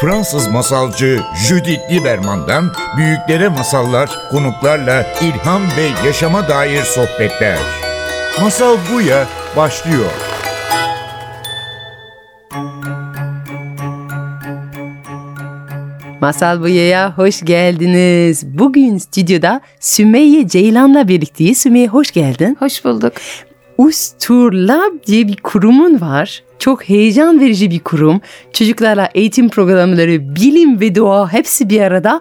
Fransız masalcı Judith Lieberman'dan büyüklere masallar, konuklarla ilham ve yaşama dair sohbetler. Masal Buya başlıyor. Masal Buya'ya hoş geldiniz. Bugün stüdyoda Sümeyye Ceylan'la birlikteyiz. Sümeyye hoş geldin. Hoş bulduk. Usturlab diye bir kurumun var. Çok heyecan verici bir kurum. Çocuklarla eğitim programları, bilim ve doğa hepsi bir arada.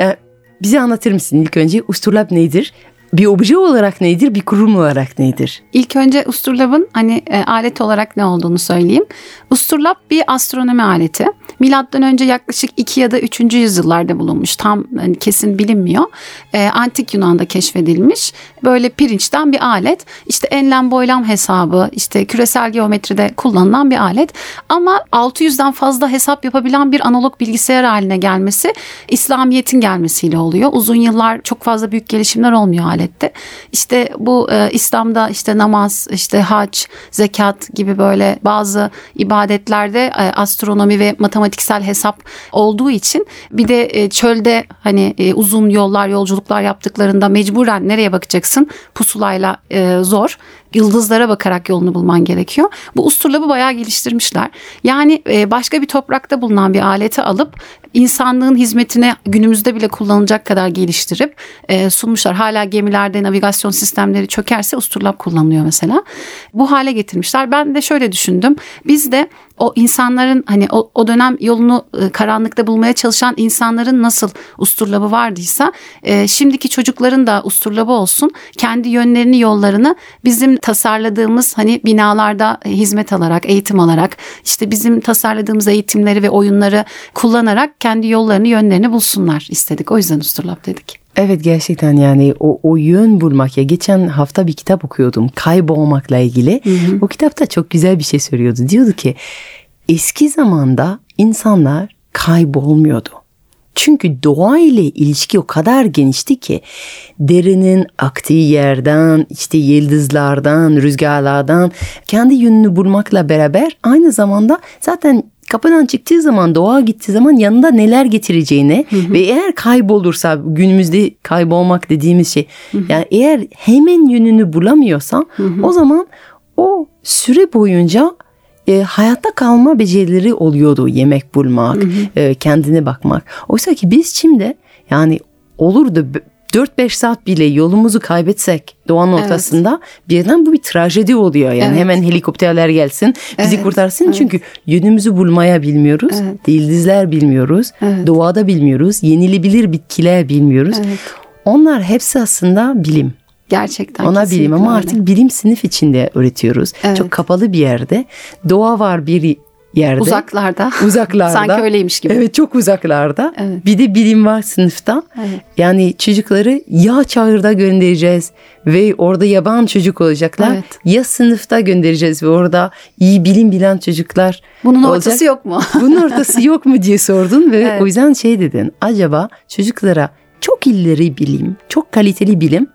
Ee, bize anlatır mısın ilk önce Usturlab nedir? Bir obje olarak nedir, bir kurum olarak nedir? İlk önce Usturlab'ın hani e, alet olarak ne olduğunu söyleyeyim. Usturlab bir astronomi aleti. Milattan önce yaklaşık 2 ya da 3. yüzyıllarda bulunmuş. Tam hani kesin bilinmiyor. E, Antik Yunan'da keşfedilmiş. Böyle pirinçten bir alet. İşte enlem boylam hesabı, işte küresel geometride kullanılan bir alet. Ama 600'den fazla hesap yapabilen bir analog bilgisayar haline gelmesi İslamiyet'in gelmesiyle oluyor. Uzun yıllar çok fazla büyük gelişimler olmuyor alette. İşte bu e, İslam'da işte namaz, işte hac, zekat gibi böyle bazı ibadetlerde e, astronomi ve matematiksel hesap olduğu için bir de e, çölde hani e, uzun yollar, yolculuklar yaptıklarında mecburen nereye bakacaksın? Pusulayla e, zor yıldızlara bakarak yolunu bulman gerekiyor. Bu usturlabı bayağı geliştirmişler. Yani e, başka bir toprakta bulunan bir aleti alıp insanlığın hizmetine günümüzde bile kullanılacak kadar geliştirip e, sunmuşlar. Hala gemilerde navigasyon sistemleri çökerse usturlap kullanılıyor mesela. Bu hale getirmişler. Ben de şöyle düşündüm. Biz de o insanların hani o, o dönem yolunu karanlıkta bulmaya çalışan insanların nasıl usturlabı vardıysa e, şimdiki çocukların da usturlabı olsun. Kendi yönlerini yollarını bizim tasarladığımız hani binalarda hizmet alarak eğitim alarak işte bizim tasarladığımız eğitimleri ve oyunları kullanarak kendi yollarını yönlerini bulsunlar istedik. O yüzden usturlap dedik. Evet gerçekten yani o, o yön bulmak ya geçen hafta bir kitap okuyordum kaybolmakla ilgili. Hı hı. O kitapta çok güzel bir şey söylüyordu. Diyordu ki eski zamanda insanlar kaybolmuyordu. Çünkü doğa ile ilişki o kadar genişti ki derinin aktığı yerden, işte yıldızlardan, rüzgarlardan kendi yönünü bulmakla beraber aynı zamanda zaten kapıdan çıktığı zaman doğa gittiği zaman yanında neler getireceğini hı hı. ve eğer kaybolursa günümüzde kaybolmak dediğimiz şey hı hı. yani eğer hemen yönünü bulamıyorsa hı hı. o zaman o süre boyunca e, hayatta kalma becerileri oluyordu. Yemek bulmak, hı hı. E, kendine bakmak. Oysa ki biz şimdi yani olurdu 4-5 saat bile yolumuzu kaybetsek doğanın evet. ortasında birden bu bir trajedi oluyor. Yani evet. hemen helikopterler gelsin bizi evet. kurtarsın. Evet. Çünkü yönümüzü bulmaya bilmiyoruz. Evet. Yıldızlar bilmiyoruz. Evet. Doğada bilmiyoruz. Yenilebilir bitkiler bilmiyoruz. Evet. Onlar hepsi aslında bilim. Gerçekten. Ona bilim ama öyle. artık bilim sınıf içinde öğretiyoruz. Evet. Çok kapalı bir yerde. Doğa var bir yerde. Uzaklarda. Uzaklarda. Sanki öyleymiş gibi. Evet çok uzaklarda. Evet. Bir de bilim var sınıfta. Evet. Yani çocukları ya çağırda göndereceğiz ve orada yaban çocuk olacaklar. Evet. Ya sınıfta göndereceğiz ve orada iyi bilim bilen çocuklar Bunun olacak. ortası yok mu? Bunun ortası yok mu diye sordun ve evet. o yüzden şey dedin. Acaba çocuklara çok ileri bilim, çok kaliteli bilim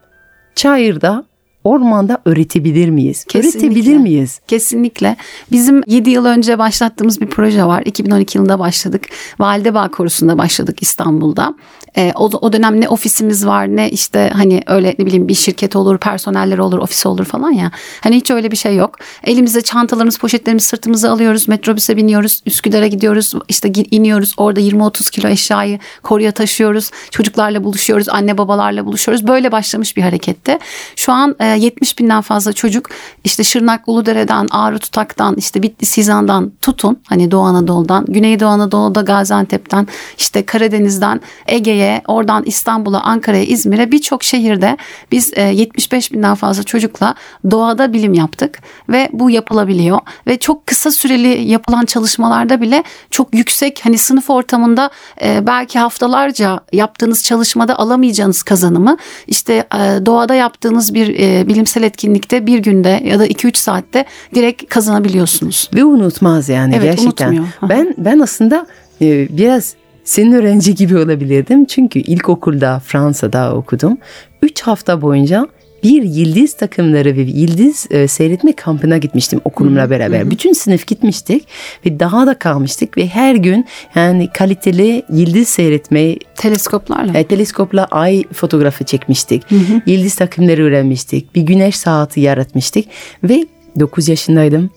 çayırda ormanda öğretebilir miyiz? Kesinlikle. Öğretebilir miyiz? Kesinlikle. Bizim 7 yıl önce başlattığımız bir proje var. 2012 yılında başladık. Validebağ Korusu'nda başladık İstanbul'da. E, o, o dönem ne ofisimiz var ne işte hani öyle ne bileyim bir şirket olur, personeller olur, ofis olur falan ya. Hani hiç öyle bir şey yok. Elimize çantalarımız, poşetlerimiz sırtımıza alıyoruz. Metrobüse biniyoruz. Üsküdar'a gidiyoruz. işte iniyoruz. Orada 20-30 kilo eşyayı koruya taşıyoruz. Çocuklarla buluşuyoruz. Anne babalarla buluşuyoruz. Böyle başlamış bir harekette. Şu an e, 70 binden fazla çocuk işte Şırnak Uludere'den, Ağrı Tutak'tan, işte Bitlis Hizan'dan tutun. Hani Doğu Anadolu'dan, Güneydoğu Anadolu'da Gaziantep'ten, işte Karadeniz'den Ege'ye, oradan İstanbul'a, Ankara'ya, İzmir'e birçok şehirde biz 75 e, binden fazla çocukla doğada bilim yaptık ve bu yapılabiliyor ve çok kısa süreli yapılan çalışmalarda bile çok yüksek hani sınıf ortamında e, belki haftalarca yaptığınız çalışmada alamayacağınız kazanımı işte e, doğada yaptığınız bir bilimsel etkinlikte bir günde ya da 2-3 saatte direkt kazanabiliyorsunuz. Ve unutmaz yani evet, gerçekten. Unutmuyor. Ben ben aslında e, biraz senin öğrenci gibi olabilirdim. Çünkü ilkokulda Fransa'da okudum. 3 hafta boyunca bir yıldız takımları ve yıldız e, seyretme kampına gitmiştim okulumla beraber. Bütün sınıf gitmiştik ve daha da kalmıştık ve her gün yani kaliteli yıldız seyretmeyi Teleskoplarla. e, teleskopla ay fotoğrafı çekmiştik. Yıldız takımları öğrenmiştik. Bir güneş saati yaratmıştık ve 9 yaşındaydım.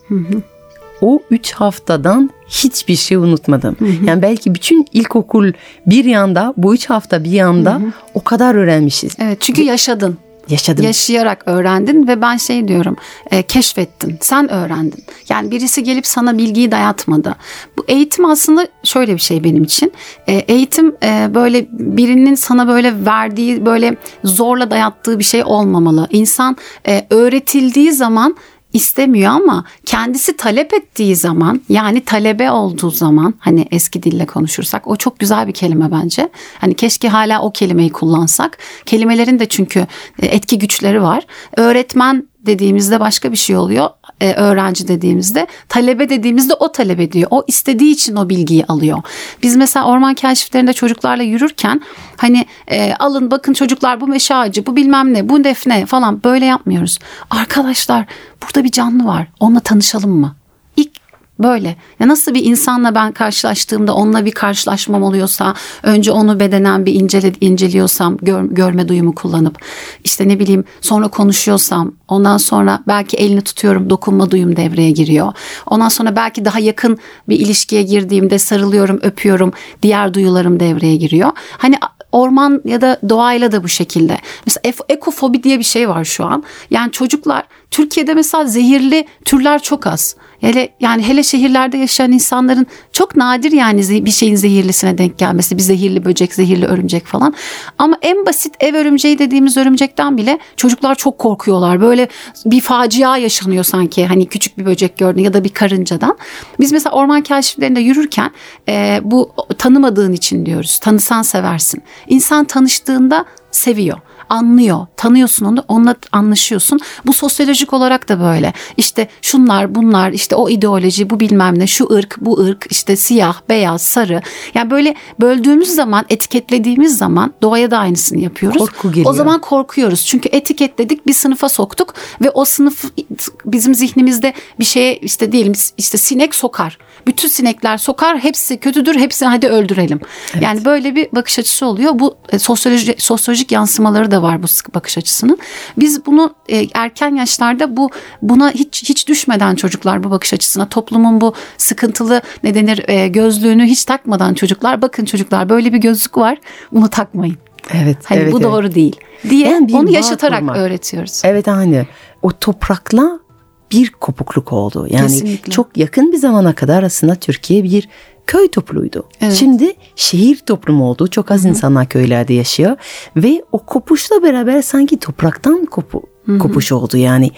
O 3 haftadan hiçbir şey unutmadım. Yani belki bütün ilkokul bir yanda, bu 3 hafta bir yanda o kadar öğrenmişiz. Evet çünkü yaşadın. Yaşadım. Yaşayarak öğrendin ve ben şey diyorum e, keşfettin sen öğrendin. Yani birisi gelip sana bilgiyi dayatmadı. Bu eğitim aslında şöyle bir şey benim için. E, eğitim e, böyle birinin sana böyle verdiği böyle zorla dayattığı bir şey olmamalı. İnsan e, öğretildiği zaman istemiyor ama kendisi talep ettiği zaman yani talebe olduğu zaman hani eski dille konuşursak o çok güzel bir kelime bence. Hani keşke hala o kelimeyi kullansak. Kelimelerin de çünkü e, etki güçleri var. Öğretmen dediğimizde başka bir şey oluyor. Ee, öğrenci dediğimizde talebe dediğimizde o talep ediyor. O istediği için o bilgiyi alıyor. Biz mesela orman keşiflerinde çocuklarla yürürken hani e, alın bakın çocuklar bu meşe ağacı bu bilmem ne bu defne falan böyle yapmıyoruz. Arkadaşlar burada bir canlı var onunla tanışalım mı? Böyle. Ya nasıl bir insanla ben karşılaştığımda onunla bir karşılaşmam oluyorsa önce onu bedenen bir incele, inceliyorsam gör, görme duyumu kullanıp işte ne bileyim sonra konuşuyorsam ondan sonra belki elini tutuyorum dokunma duyum devreye giriyor. Ondan sonra belki daha yakın bir ilişkiye girdiğimde sarılıyorum öpüyorum diğer duyularım devreye giriyor. Hani orman ya da doğayla da bu şekilde. Mesela ekofobi diye bir şey var şu an. Yani çocuklar Türkiye'de mesela zehirli türler çok az. Hele yani hele şehirlerde yaşayan insanların çok nadir yani bir şeyin zehirlisine denk gelmesi. Bir zehirli böcek, zehirli örümcek falan. Ama en basit ev örümceği dediğimiz örümcekten bile çocuklar çok korkuyorlar. Böyle bir facia yaşanıyor sanki. Hani küçük bir böcek gördün ya da bir karıncadan. Biz mesela orman keşiflerinde yürürken e, bu tanımadığın için diyoruz. Tanısan seversin. İnsan tanıştığında seviyor anlıyor. Tanıyorsun onu, onunla anlaşıyorsun. Bu sosyolojik olarak da böyle. İşte şunlar, bunlar, işte o ideoloji, bu bilmem ne, şu ırk, bu ırk, işte siyah, beyaz, sarı. Yani böyle böldüğümüz zaman, etiketlediğimiz zaman doğaya da aynısını yapıyoruz. Korku geliyor. O zaman korkuyoruz. Çünkü etiketledik, bir sınıfa soktuk ve o sınıf bizim zihnimizde bir şeye işte diyelim işte sinek sokar. Bütün sinekler sokar, hepsi kötüdür, hepsini hadi öldürelim. Evet. Yani böyle bir bakış açısı oluyor. Bu e, sosyoloji, sosyolojik yansımaları da var bu sıkı bakış açısının. Biz bunu e, erken yaşlarda bu buna hiç hiç düşmeden çocuklar bu bakış açısına toplumun bu sıkıntılı ne denir e, gözlüğünü hiç takmadan çocuklar bakın çocuklar böyle bir gözlük var bunu takmayın. Evet. Hani evet, bu evet. doğru değil diye Yani onu yaşatarak kurmak. öğretiyoruz. Evet aynı. O toprakla bir kopukluk oldu. Yani Kesinlikle. çok yakın bir zamana kadar aslında Türkiye bir köy topluydu. Evet. Şimdi şehir toplumu oldu. Çok az insanlar köylerde yaşıyor ve o kopuşla beraber sanki topraktan kopu, kopuş oldu yani.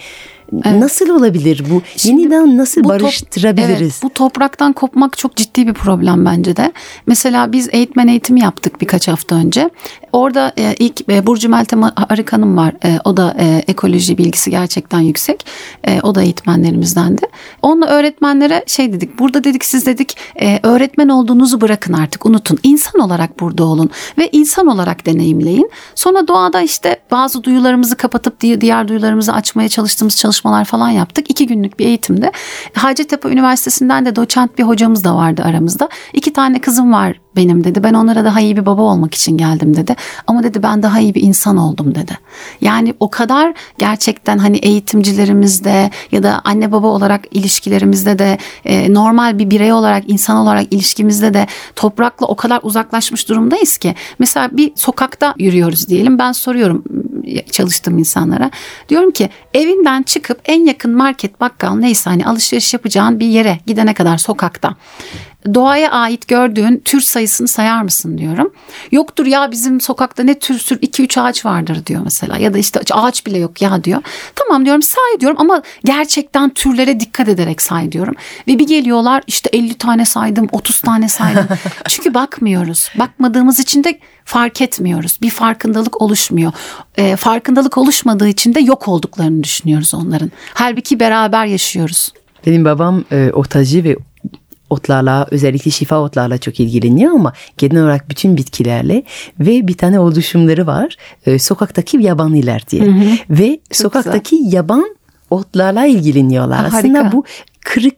Nasıl olabilir bu? Şimdi Yeniden nasıl bu barıştırabiliriz? Evet, bu topraktan kopmak çok ciddi bir problem bence de. Mesela biz eğitmen eğitimi yaptık birkaç hafta önce. Orada e, ilk e, Burcu Meltem Arık Hanım var. E, o da e, ekoloji bilgisi gerçekten yüksek. E, o da eğitmenlerimizdendi. Onunla öğretmenlere şey dedik. Burada dedik siz dedik e, öğretmen olduğunuzu bırakın artık unutun. İnsan olarak burada olun ve insan olarak deneyimleyin. Sonra doğada işte bazı duyularımızı kapatıp diğer, duyularımızı açmaya çalıştığımız çalışmalar falan yaptık. İki günlük bir eğitimde. Hacettepe Üniversitesi'nden de doçent bir hocamız da vardı aramızda. İki tane kızım var benim dedi. Ben onlara daha iyi bir baba olmak için geldim dedi. Ama dedi ben daha iyi bir insan oldum dedi. Yani o kadar gerçekten hani eğitimcilerimizde ya da anne baba olarak ilişkilerimizde de e, normal bir birey olarak insan olarak ilişkimizde de toprakla o kadar uzaklaşmış durumdayız ki. Mesela bir sokakta yürüyoruz diyelim. Ben soruyorum çalıştığım insanlara. Diyorum ki evinden çıkıp en yakın market bakkal neyse hani alışveriş yapacağın bir yere gidene kadar sokakta doğaya ait gördüğün tür sayısını sayar mısın diyorum. Yoktur ya bizim sokakta ne tür tür 2-3 ağaç vardır diyor mesela ya da işte ağaç bile yok ya diyor. Tamam diyorum say diyorum ama gerçekten türlere dikkat ederek say diyorum. Ve bir geliyorlar işte 50 tane saydım 30 tane saydım. Çünkü bakmıyoruz. Bakmadığımız için de fark etmiyoruz. Bir farkındalık oluşmuyor. E, farkındalık oluşmadığı için de yok olduklarını düşünüyoruz onların. Halbuki beraber yaşıyoruz. Benim babam e, otacı ve otlarla özellikle şifa otlarla çok ilgileniyor ama genel olarak bütün bitkilerle ve bir tane oluşumları var. E, sokaktaki yabaniler diye. Ve sokaktaki yaban otlarla ilgileniyorlar. Ha, Aslında harika. bu kırık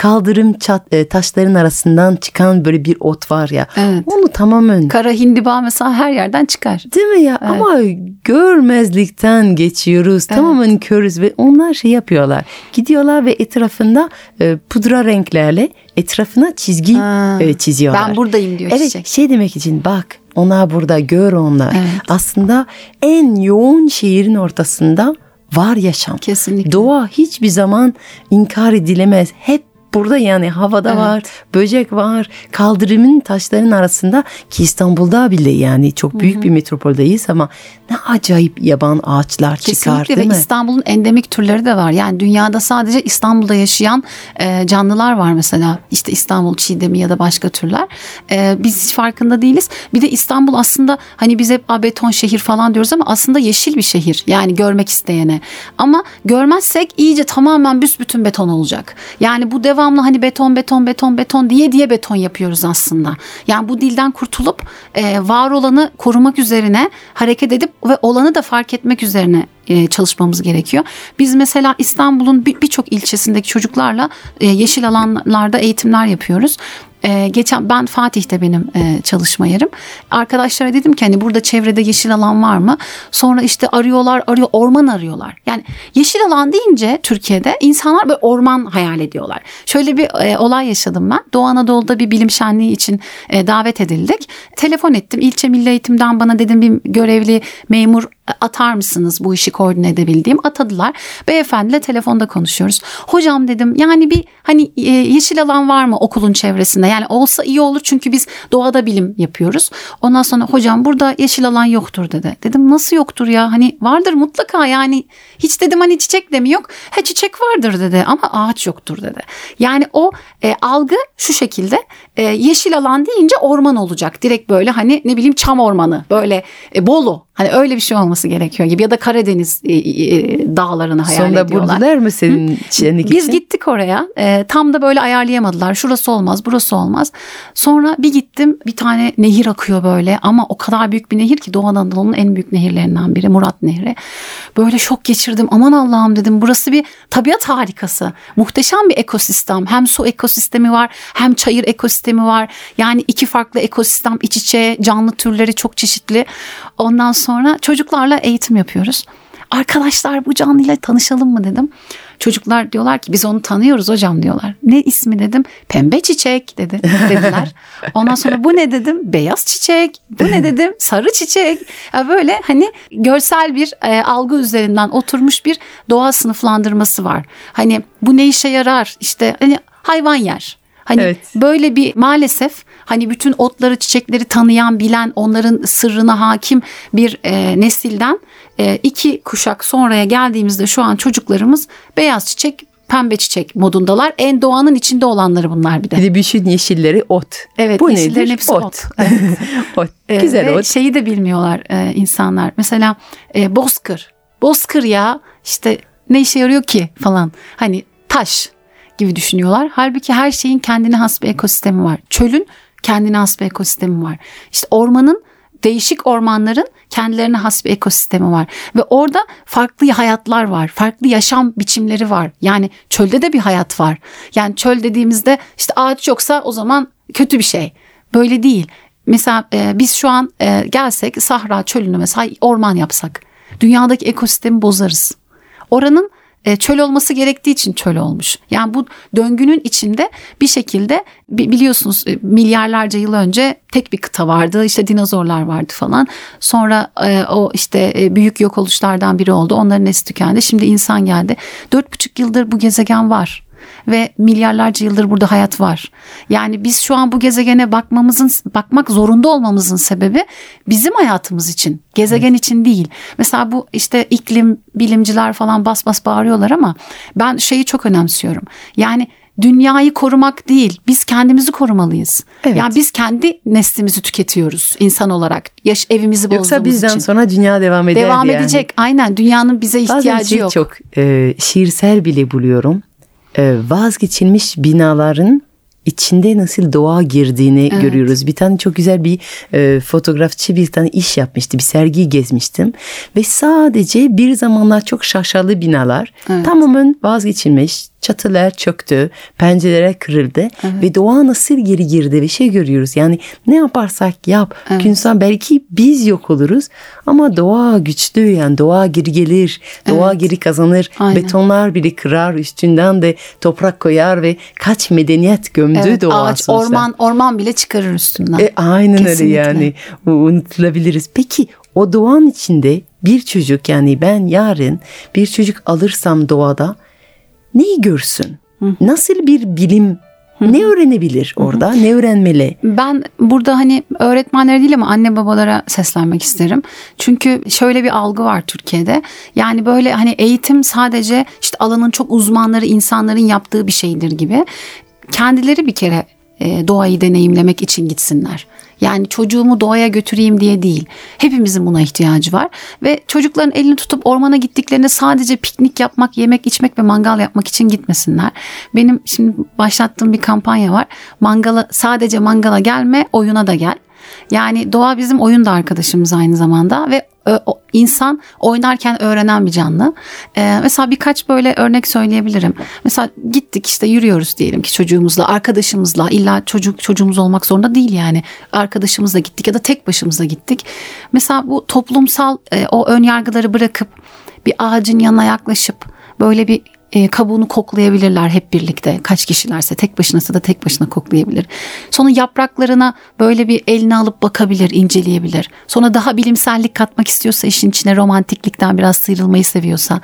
kaldırım çat, e, taşların arasından çıkan böyle bir ot var ya. Evet. Onu tamamen Kara hindiba mesela her yerden çıkar. Değil mi ya? Ama görmezlikten geçiyoruz. Tamamen körüz ve onlar şey yapıyorlar. Gidiyorlar ve etrafında e, pudra renklerle etrafına çizgi Ha. e, çiziyorlar. Ben buradayım diyor evet, çiçek. şey demek için bak onlar burada gör onlar. Evet. Aslında en yoğun şehrin ortasında var yaşam. Kesinlikle. Doğa hiçbir zaman inkar edilemez. Hep burada yani havada Evet. var, böcek var. Kaldırımın taşların arasında ki İstanbul'da bile yani çok büyük bir metropoldeyiz ama ne acayip yaban ağaçlar çıkar Kesinlikle değil ve mi? İstanbul'un endemik türleri de var. Yani dünyada sadece İstanbul'da yaşayan e, canlılar var mesela. İşte İstanbul çiğdemi ya da başka türler. E, biz hiç farkında değiliz. Bir de İstanbul aslında hani biz hep "Aa, beton şehir falan diyoruz ama aslında yeşil bir şehir. Yani görmek isteyene. Ama görmezsek iyice tamamen büsbütün beton olacak. Yani bu devamlı hani beton beton beton beton diye diye beton yapıyoruz aslında. Yani bu dilden kurtulup e, var olanı korumak üzerine hareket edip ve olanı da fark etmek üzerine e, çalışmamız gerekiyor. Biz mesela İstanbul'un bir- birçok ilçesindeki çocuklarla e, yeşil alanlarda eğitimler yapıyoruz. E, geçen ben Fatih'te benim e, çalışma yerim. Arkadaşlara dedim ki hani burada çevrede yeşil alan var mı? Sonra işte arıyorlar, arıyor, orman arıyorlar. Yani yeşil alan deyince Türkiye'de insanlar böyle orman hayal ediyorlar. Şöyle bir e, olay yaşadım ben. Doğu Anadolu'da bir bilim şenliği için e, davet edildik. Telefon ettim. İlçe Milli Eğitim'den bana dedim bir görevli memur atar mısınız bu işi koordine edebildiğim atadılar. Beyefendiyle telefonda konuşuyoruz. Hocam dedim yani bir hani e, yeşil alan var mı okulun çevresinde? Yani olsa iyi olur çünkü biz doğada bilim yapıyoruz. Ondan sonra hocam burada yeşil alan yoktur dedi. Dedim nasıl yoktur ya hani vardır mutlaka yani hiç dedim hani çiçek de mi yok? He çiçek vardır dedi ama ağaç yoktur dedi. Yani o e, algı şu şekilde e, yeşil alan deyince orman olacak. Direkt böyle hani ne bileyim çam ormanı böyle e, Bolu hani öyle bir şey olması gerekiyor gibi ya da Karadeniz e, e, dağlarını hayal Sonunda ediyorlar. buldular mı senin şenlik Biz için? gittik oraya. E, tam da böyle ayarlayamadılar. Şurası olmaz, burası olmaz. Sonra bir gittim. Bir tane nehir akıyor böyle ama o kadar büyük bir nehir ki Doğu Anadolu'nun en büyük nehirlerinden biri Murat Nehri. Böyle şok geçirdim. Aman Allah'ım dedim. Burası bir tabiat harikası. Muhteşem bir ekosistem. Hem su ekosistemi var, hem çayır ekosistemi var. Yani iki farklı ekosistem iç içe, canlı türleri çok çeşitli. Ondan sonra çocuklarla eğitim yapıyoruz. Arkadaşlar bu canlıyla tanışalım mı dedim. Çocuklar diyorlar ki biz onu tanıyoruz hocam diyorlar. Ne ismi dedim. Pembe çiçek dedi dediler. Ondan sonra bu ne dedim. Beyaz çiçek. Bu ne dedim. Sarı çiçek. Ya böyle hani görsel bir e, algı üzerinden oturmuş bir doğa sınıflandırması var. Hani bu ne işe yarar? İşte hani hayvan yer. Hani Evet. böyle bir maalesef hani bütün otları çiçekleri tanıyan bilen onların sırrına hakim bir e, nesilden e, iki kuşak sonraya geldiğimizde şu an çocuklarımız beyaz çiçek pembe çiçek modundalar. En doğanın içinde olanları bunlar bir de. Bir de bütün yeşilleri ot. Evet, Bu yeşillerin nedir? hepsi ot. ot. Ee, Güzel ve ot. Şeyi de bilmiyorlar e, insanlar. Mesela e, bozkır. Bozkır ya işte ne işe yarıyor ki falan. Hani taş gibi düşünüyorlar. Halbuki her şeyin kendine has bir ekosistemi var. Çölün kendine has bir ekosistemi var. İşte ormanın değişik ormanların kendilerine has bir ekosistemi var ve orada farklı hayatlar var, farklı yaşam biçimleri var. Yani çölde de bir hayat var. Yani çöl dediğimizde işte ağaç yoksa o zaman kötü bir şey. Böyle değil. Mesela e, biz şu an e, gelsek Sahra çölünü mesela orman yapsak dünyadaki ekosistemi bozarız. Oranın e, çöl olması gerektiği için çöl olmuş. Yani bu döngünün içinde bir şekilde bi- biliyorsunuz e, milyarlarca yıl önce tek bir kıta vardı. İşte dinozorlar vardı falan. Sonra e, o işte e, büyük yok oluşlardan biri oldu. Onların nesli tükendi. Şimdi insan geldi. Dört buçuk yıldır bu gezegen var ve milyarlarca yıldır burada hayat var. Yani biz şu an bu gezegene bakmamızın bakmak zorunda olmamızın sebebi bizim hayatımız için, gezegen için değil. Mesela bu işte iklim bilimciler falan bas bas bağırıyorlar ama ben şeyi çok önemsiyorum. Yani dünyayı korumak değil, biz kendimizi korumalıyız. Evet. Yani biz kendi neslimizi tüketiyoruz insan olarak. Yaş evimizi bozduğumuz Yoksa bizden için. sonra dünya devam eder devam yani. edecek. Aynen dünyanın bize Bazen ihtiyacı şey yok. çok e, şiirsel bile buluyorum. E, vazgeçilmiş binaların içinde nasıl doğa girdiğini görüyoruz. Bir tane çok güzel bir e, fotoğrafçı bir tane iş yapmıştı. Bir sergiyi gezmiştim. Ve sadece bir zamanlar çok şaşalı binalar tamamen vazgeçilmiş. Çatılar çöktü, pencereler kırıldı ve doğa nasıl geri girdi ve şey görüyoruz. Yani ne yaparsak yap, insan belki biz yok oluruz ama doğa güçlü yani doğa geri gelir, doğa geri kazanır. Aynen. Betonlar bile kırar, üstünden de toprak koyar ve kaç medeniyet gömdü Evet, doğa ağaç, sonuçta. orman, orman bile çıkarır üstünden. E, aynen Kesinlikle. öyle yani unutulabiliriz. Peki o doğanın içinde bir çocuk yani ben yarın bir çocuk alırsam doğada neyi görsün? Nasıl bir bilim ne öğrenebilir orada? Ne öğrenmeli? Ben burada hani öğretmenlere değil ama anne babalara seslenmek isterim. Çünkü şöyle bir algı var Türkiye'de. Yani böyle hani eğitim sadece işte alanın çok uzmanları insanların yaptığı bir şeydir gibi. Kendileri bir kere e, doğayı deneyimlemek için gitsinler. Yani çocuğumu doğaya götüreyim diye değil. Hepimizin buna ihtiyacı var. Ve çocukların elini tutup ormana gittiklerinde sadece piknik yapmak, yemek içmek ve mangal yapmak için gitmesinler. Benim şimdi başlattığım bir kampanya var. Mangala sadece mangala gelme, oyuna da gel. Yani doğa bizim oyun da arkadaşımız aynı zamanda ve o- insan oynarken öğrenen bir canlı. Ee, mesela birkaç böyle örnek söyleyebilirim. Mesela gittik işte yürüyoruz diyelim ki çocuğumuzla, arkadaşımızla. illa çocuk çocuğumuz olmak zorunda değil yani. Arkadaşımızla gittik ya da tek başımıza gittik. Mesela bu toplumsal e, o ön yargıları bırakıp bir ağacın yanına yaklaşıp böyle bir e, kabuğunu koklayabilirler hep birlikte. Kaç kişilerse tek başınasa da tek başına koklayabilir. Sonra yapraklarına böyle bir eline alıp bakabilir, inceleyebilir. Sonra daha bilimsellik katmak istiyorsa işin içine romantiklikten biraz sıyrılmayı seviyorsa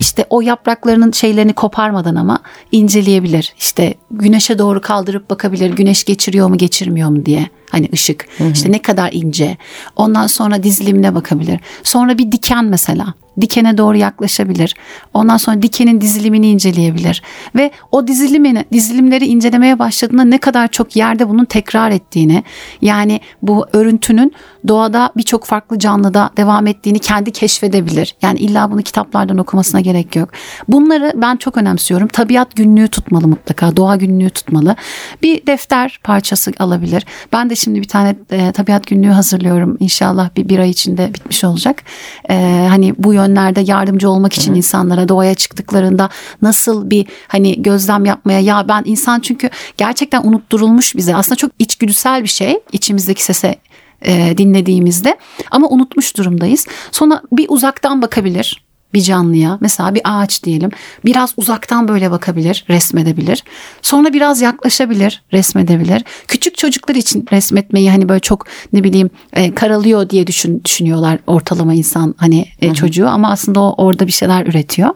işte o yapraklarının şeylerini koparmadan ama inceleyebilir. İşte güneşe doğru kaldırıp bakabilir. Güneş geçiriyor mu, geçirmiyor mu diye. Hani ışık. işte ne kadar ince. Ondan sonra dizilimine bakabilir. Sonra bir diken mesela. Dikene doğru yaklaşabilir. Ondan sonra dikenin dizilimini inceleyebilir. Ve o dizilimini, dizilimleri incelemeye başladığında ne kadar çok yerde bunun tekrar ettiğini, yani bu örüntünün doğada birçok farklı canlıda devam ettiğini kendi keşfedebilir. Yani illa bunu kitaplardan okumasına gerek yok. Bunları ben çok önemsiyorum. Tabiat günlüğü tutmalı mutlaka. Doğa günlüğü tutmalı. Bir defter parçası alabilir. Ben de şimdi bir tane e, tabiat günlüğü hazırlıyorum. İnşallah bir, bir ay içinde bitmiş olacak. E, hani bu yönlerde yardımcı olmak için insanlara doğaya çıktıklarında nasıl bir hani gözlem yapmaya ya ben insan çünkü gerçekten unutturulmuş bize. Aslında çok içgüdüsel bir şey içimizdeki sese e, dinlediğimizde ama unutmuş durumdayız. Sonra bir uzaktan bakabilir bir canlıya mesela bir ağaç diyelim biraz uzaktan böyle bakabilir resmedebilir. Sonra biraz yaklaşabilir resmedebilir. Küçük çocuklar için resmetmeyi hani böyle çok ne bileyim e, karalıyor diye düşün, düşünüyorlar ortalama insan hani e, çocuğu ama aslında o orada bir şeyler üretiyor.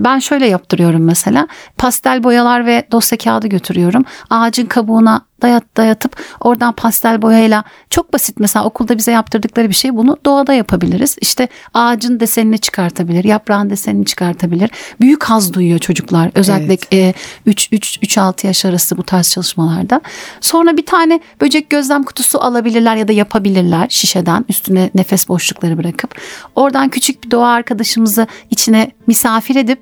Ben şöyle yaptırıyorum mesela pastel boyalar ve dosya kağıdı götürüyorum. Ağacın kabuğuna dayat dayatıp oradan pastel boyayla çok basit mesela okulda bize yaptırdıkları bir şey bunu doğada yapabiliriz. İşte ağacın desenini çıkartabilir, yaprağın desenini çıkartabilir. Büyük haz duyuyor çocuklar. Özellikle 3 3 3 6 yaş arası bu tarz çalışmalarda. Sonra bir tane böcek gözlem kutusu alabilirler ya da yapabilirler şişeden üstüne nefes boşlukları bırakıp oradan küçük bir doğa arkadaşımızı içine misafir edip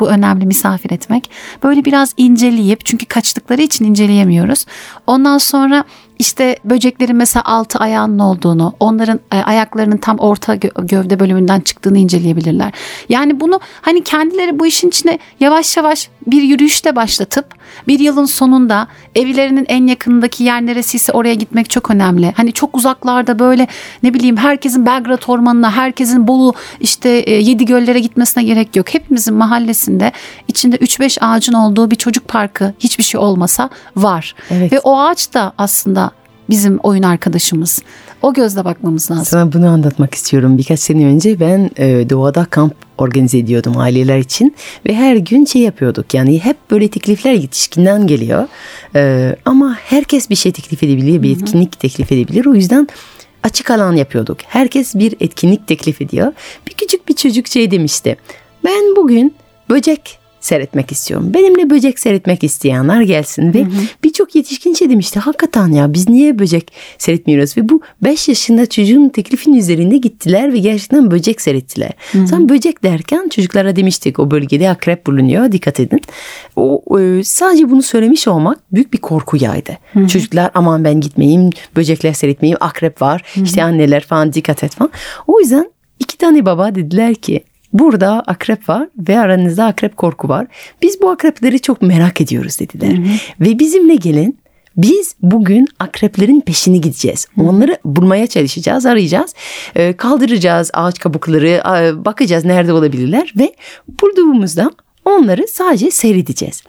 bu önemli misafir etmek. Böyle biraz inceleyip çünkü kaçtıkları için inceleyemiyoruz. Ondan sonra işte böceklerin mesela altı ayağının olduğunu, onların e, ayaklarının tam orta gö- gövde bölümünden çıktığını inceleyebilirler. Yani bunu hani kendileri bu işin içine yavaş yavaş bir yürüyüşle başlatıp bir yılın sonunda evlerinin en yakınındaki yer neresiyse oraya gitmek çok önemli. Hani çok uzaklarda böyle ne bileyim herkesin Belgrad Ormanı'na, herkesin Bolu işte e, Yedi Göllere gitmesine gerek yok. Hepimizin mahallesinde içinde 3-5 ağacın olduğu bir çocuk parkı hiçbir şey olmasa var. Evet. Ve o ağaç da aslında bizim oyun arkadaşımız. O gözle bakmamız lazım. Sana bunu anlatmak istiyorum. Birkaç sene önce ben e, doğada kamp organize ediyordum aileler için ve her gün şey yapıyorduk. Yani hep böyle teklifler yetişkinden geliyor. E, ama herkes bir şey teklif edebilir, bir etkinlik teklif edebilir. O yüzden açık alan yapıyorduk. Herkes bir etkinlik teklif ediyor. Bir küçük bir çocuk şey demişti. Ben bugün böcek seyretmek istiyorum. Benimle böcek seyretmek isteyenler gelsin ve birçok yetişkin şey demişti. Hakikaten ya biz niye böcek seyretmiyoruz? Ve bu 5 yaşında çocuğun teklifin üzerinde gittiler ve gerçekten böcek seyrettiler. Sen böcek derken çocuklara demiştik o bölgede akrep bulunuyor dikkat edin. O e, sadece bunu söylemiş olmak büyük bir korkuyaydı. Çocuklar aman ben gitmeyeyim, böcekler seyretmeyeyim, akrep var. işte anneler falan dikkat et falan. O yüzden iki tane baba dediler ki Burada akrep var ve aranızda akrep korku var. Biz bu akrepleri çok merak ediyoruz dediler. Ve bizimle gelin biz bugün akreplerin peşini gideceğiz. Onları bulmaya çalışacağız, arayacağız. Ee, kaldıracağız ağaç kabukları, bakacağız nerede olabilirler ve bulduğumuzda onları sadece seyredeceğiz.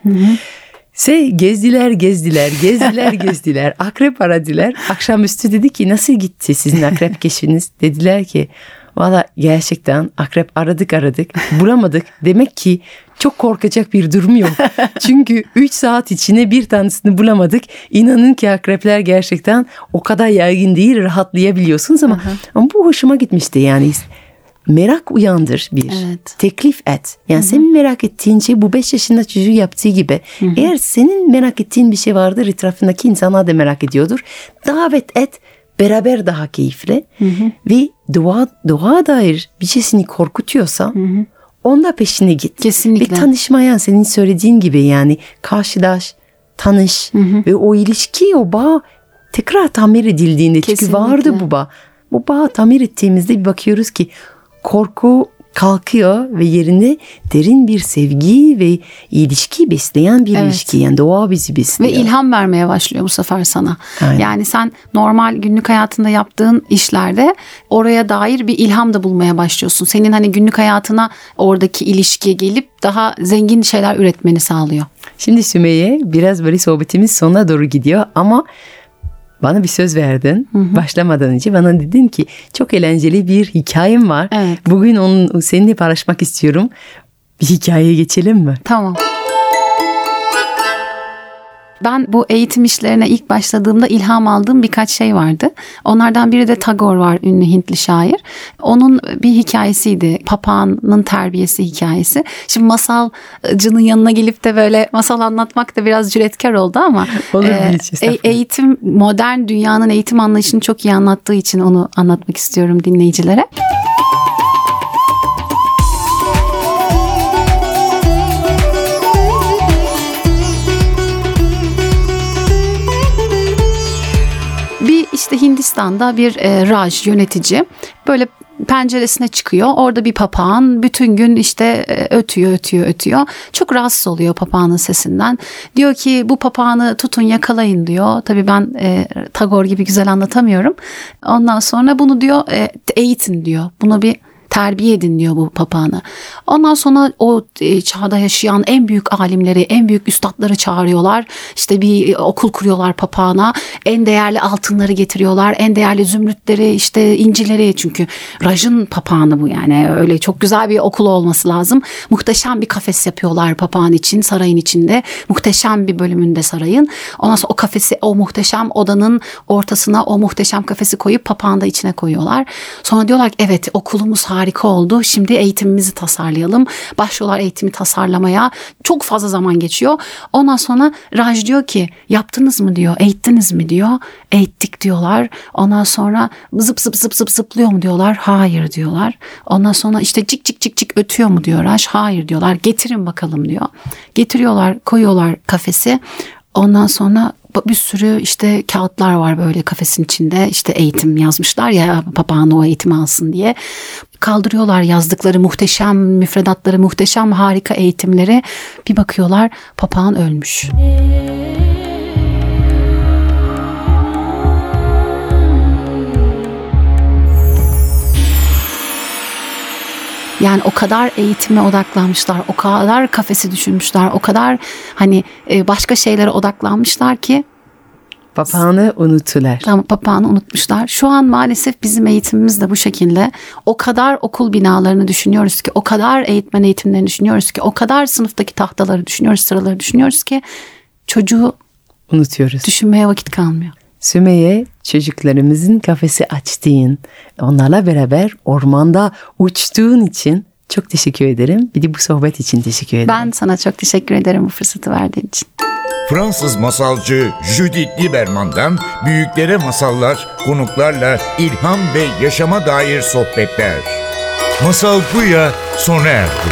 Se gezdiler gezdiler gezdiler gezdiler akrep aradılar akşamüstü dedi ki nasıl gitti sizin akrep keşfiniz dediler ki valla gerçekten akrep aradık aradık bulamadık demek ki çok korkacak bir durum yok çünkü 3 saat içine bir tanesini bulamadık inanın ki akrepler gerçekten o kadar yaygın değil rahatlayabiliyorsunuz ama, ama bu hoşuma gitmişti yani merak uyandır bir Evet. teklif et. Yani senin merak ettiğin şey bu 5 yaşında çocuğu yaptığı gibi. Eğer senin merak ettiğin bir şey vardır etrafındaki insanlar da merak ediyordur. Davet et beraber daha keyifli. Ve doğa, doğa dair bir şeysini korkutuyorsa onda peşine git. Kesinlikle. Ve tanışmayan senin söylediğin gibi yani karşılaş, tanış ve o ilişki o bağ tekrar tamir edildiğinde çünkü Kesinlikle. vardı bu bağ. Bu bağı tamir ettiğimizde bir bakıyoruz ki korku kalkıyor ve yerine derin bir sevgi ve ilişki besleyen bir Evet. ilişki. Yani doğa bizi besliyor. Ve ilham vermeye başlıyor bu sefer sana. Aynen. Yani sen normal günlük hayatında yaptığın işlerde oraya dair bir ilham da bulmaya başlıyorsun. Senin hani günlük hayatına oradaki ilişkiye gelip daha zengin şeyler üretmeni sağlıyor. Şimdi Sümeyye biraz böyle sohbetimiz sonuna doğru gidiyor ama bana bir söz verdin. Başlamadan önce bana dedin ki çok eğlenceli bir hikayem var. Evet. Bugün onu seninle paylaşmak istiyorum. Bir hikayeye geçelim mi? Tamam. Ben bu eğitim işlerine ilk başladığımda ilham aldığım birkaç şey vardı. Onlardan biri de Tagore var, ünlü Hintli şair. Onun bir hikayesiydi. Papağanın terbiyesi hikayesi. Şimdi masalcının yanına gelip de böyle masal anlatmak da biraz cüretkar oldu ama Olur e, e- eğitim modern dünyanın eğitim anlayışını çok iyi anlattığı için onu anlatmak istiyorum dinleyicilere. bir işte Hindistan'da bir e, Raj yönetici böyle penceresine çıkıyor. Orada bir papağan bütün gün işte e, ötüyor ötüyor ötüyor. Çok rahatsız oluyor papağanın sesinden. Diyor ki bu papağanı tutun yakalayın diyor. Tabii ben e, Tagore gibi güzel anlatamıyorum. Ondan sonra bunu diyor e, eğitin diyor. Bunu bir terbiye edin diyor bu papağanı. Ondan sonra o e, çağda yaşayan en büyük alimleri, en büyük üstadları çağırıyorlar. İşte bir e, okul kuruyorlar papağana. En değerli altınları getiriyorlar. En değerli zümrütleri, işte incileri. Çünkü Raj'ın papağanı bu yani. Öyle çok güzel bir okul olması lazım. Muhteşem bir kafes yapıyorlar papağan için sarayın içinde. Muhteşem bir bölümünde sarayın. Ondan sonra o kafesi, o muhteşem odanın ortasına o muhteşem kafesi koyup papağanı da içine koyuyorlar. Sonra diyorlar ki evet okulumuz harika oldu. Şimdi eğitimimizi tasarlayalım. Başlıyorlar eğitimi tasarlamaya. Çok fazla zaman geçiyor. Ondan sonra Raj diyor ki yaptınız mı diyor. Eğittiniz mi diyor. Eğittik diyorlar. Ondan sonra zıp zıp zıp zıp zıplıyor mu diyorlar. Hayır diyorlar. Ondan sonra işte cik cik cik cik ötüyor mu diyor Raj. Hayır diyorlar. Getirin bakalım diyor. Getiriyorlar koyuyorlar kafesi. Ondan sonra bir sürü işte kağıtlar var böyle kafesin içinde işte eğitim yazmışlar ya papağan o eğitimi alsın diye. Kaldırıyorlar yazdıkları muhteşem müfredatları, muhteşem harika eğitimleri. Bir bakıyorlar papağan ölmüş. Yani o kadar eğitime odaklanmışlar, o kadar kafesi düşünmüşler, o kadar hani e, başka şeylere odaklanmışlar ki Papağanı unuttular. Tam papağanı unutmuşlar. Şu an maalesef bizim eğitimimiz de bu şekilde. O kadar okul binalarını düşünüyoruz ki, o kadar eğitmen eğitimlerini düşünüyoruz ki, o kadar sınıftaki tahtaları düşünüyoruz, sıraları düşünüyoruz ki çocuğu Unutuyoruz. düşünmeye vakit kalmıyor. Sümeyye çocuklarımızın kafesi açtığın, onlarla beraber ormanda uçtuğun için Çok teşekkür ederim. Bir de bu sohbet için teşekkür ederim. Ben sana çok teşekkür ederim bu fırsatı verdiğin için. Fransız masalcı Judith Lieberman'dan büyüklere masallar, konuklarla ilham ve yaşama dair sohbetler. Masal Buya sona erdi.